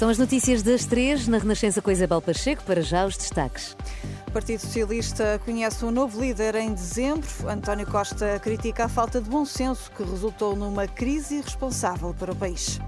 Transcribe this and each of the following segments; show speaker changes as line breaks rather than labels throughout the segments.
São as notícias das três na Renascença com Isabel Pacheco. Para já, os destaques.
O Partido Socialista conhece um novo líder em dezembro. António Costa critica a falta de bom senso que resultou numa crise irresponsável para o país.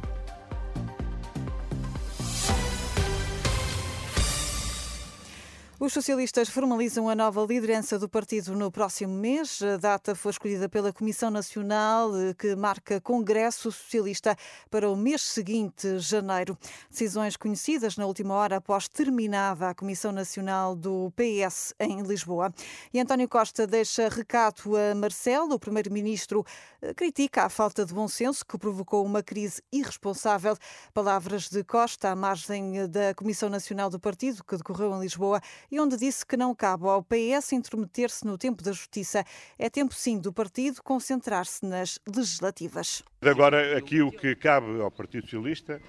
Os socialistas formalizam a nova liderança do partido no próximo mês. A data foi escolhida pela Comissão Nacional, eh, que marca Congresso Socialista para o mês seguinte, janeiro. Decisões conhecidas na última hora após terminada a Comissão Nacional do PS em Lisboa. E António Costa deixa recado a Marcelo, o primeiro-ministro, eh, critica a falta de bom senso que provocou uma crise irresponsável. Palavras de Costa à margem da Comissão Nacional do Partido, que decorreu em Lisboa e onde disse que não cabe ao PS intrometer-se no tempo da justiça. É tempo, sim, do partido concentrar-se nas legislativas.
Agora, aqui o que cabe ao Partido Socialista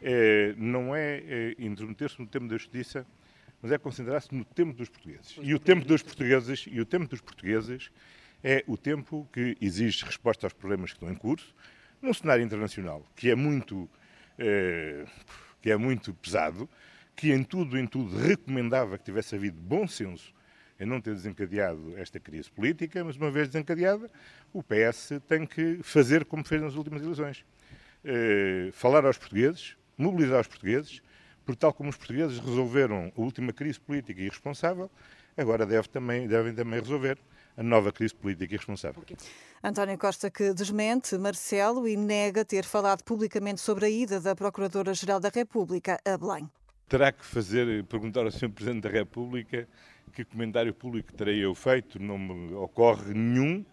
é, não é, é intrometer-se no tempo da justiça, mas é concentrar-se no tempo dos portugueses. E o tempo dos portugueses, e o tempo dos portugueses é o tempo que exige resposta aos problemas que estão em curso, num cenário internacional que é muito, é, que é muito pesado, que em tudo, em tudo, recomendava que tivesse havido bom senso em não ter desencadeado esta crise política, mas uma vez desencadeada, o PS tem que fazer como fez nas últimas eleições. Eh, falar aos portugueses, mobilizar os portugueses, porque tal como os portugueses resolveram a última crise política irresponsável, agora deve também, devem também resolver a nova crise política irresponsável.
António Costa que desmente Marcelo e nega ter falado publicamente sobre a ida da Procuradora-Geral da República a Belém
terá que fazer, perguntar ao Sr. Presidente da República que comentário público terei eu feito, não me ocorre nenhum,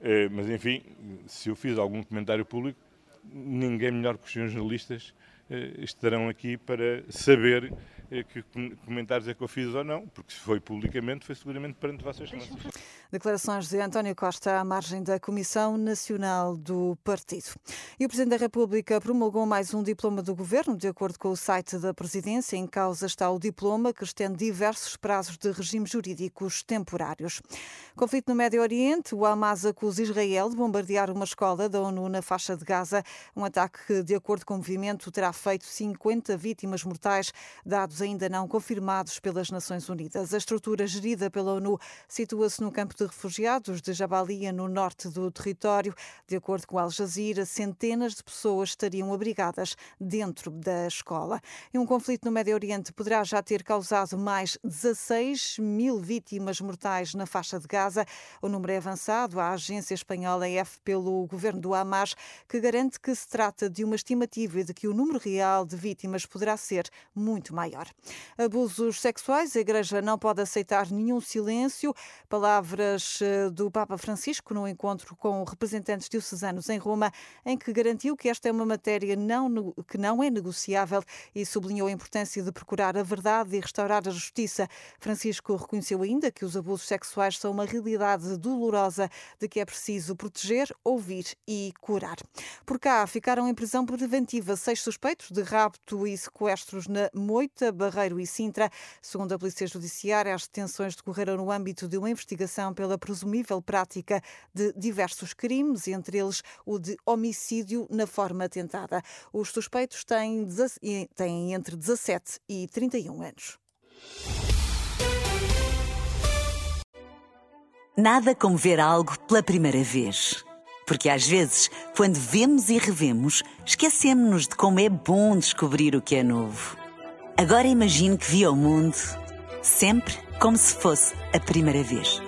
eh, mas enfim, se eu fiz algum comentário público, ninguém melhor que os senhores jornalistas eh, estarão aqui para saber eh, que comentários é que eu fiz ou não, porque se foi publicamente, foi seguramente perante vossas excelências.
Declarações de António Costa à margem da Comissão Nacional do Partido. E o Presidente da República promulgou mais um diploma do Governo, de acordo com o site da Presidência. Em causa está o diploma que estende diversos prazos de regimes jurídicos temporários. Conflito no Médio Oriente, o Hamas acusa Israel de bombardear uma escola da ONU na faixa de Gaza. Um ataque que, de acordo com o movimento, terá feito 50 vítimas mortais, dados ainda não confirmados pelas Nações Unidas. A estrutura gerida pela ONU situa-se no campo de refugiados de Jabalia, no norte do território. De acordo com Al Jazeera, centenas de pessoas estariam abrigadas dentro da escola. E um conflito no Médio Oriente poderá já ter causado mais 16 mil vítimas mortais na faixa de Gaza. O número é avançado. A agência espanhola EF pelo governo do Hamas, que garante que se trata de uma estimativa e de que o número real de vítimas poderá ser muito maior. Abusos sexuais, a Igreja não pode aceitar nenhum silêncio. Palavras eh, do Papa Francisco no encontro com representantes diocesanos em Roma, em que garantiu que esta é uma matéria não, que não é negociável e sublinhou a importância de procurar a verdade e restaurar a justiça. Francisco reconheceu ainda que os abusos sexuais são uma realidade dolorosa de que é preciso proteger, ouvir e curar. Por cá ficaram em prisão preventiva seis suspeitos de rapto e sequestros na Moita, Barreiro e Sintra. Segundo a Polícia Judiciária, as detenções decorreram no âmbito de uma investigação pela presumível prática de diversos crimes, entre eles o de homicídio na forma tentada. Os suspeitos têm, têm entre 17 e 31 anos.
Nada como ver algo pela primeira vez. Porque às vezes, quando vemos e revemos, esquecemos-nos de como é bom descobrir o que é novo. Agora imagine que viu o mundo sempre como se fosse a primeira vez.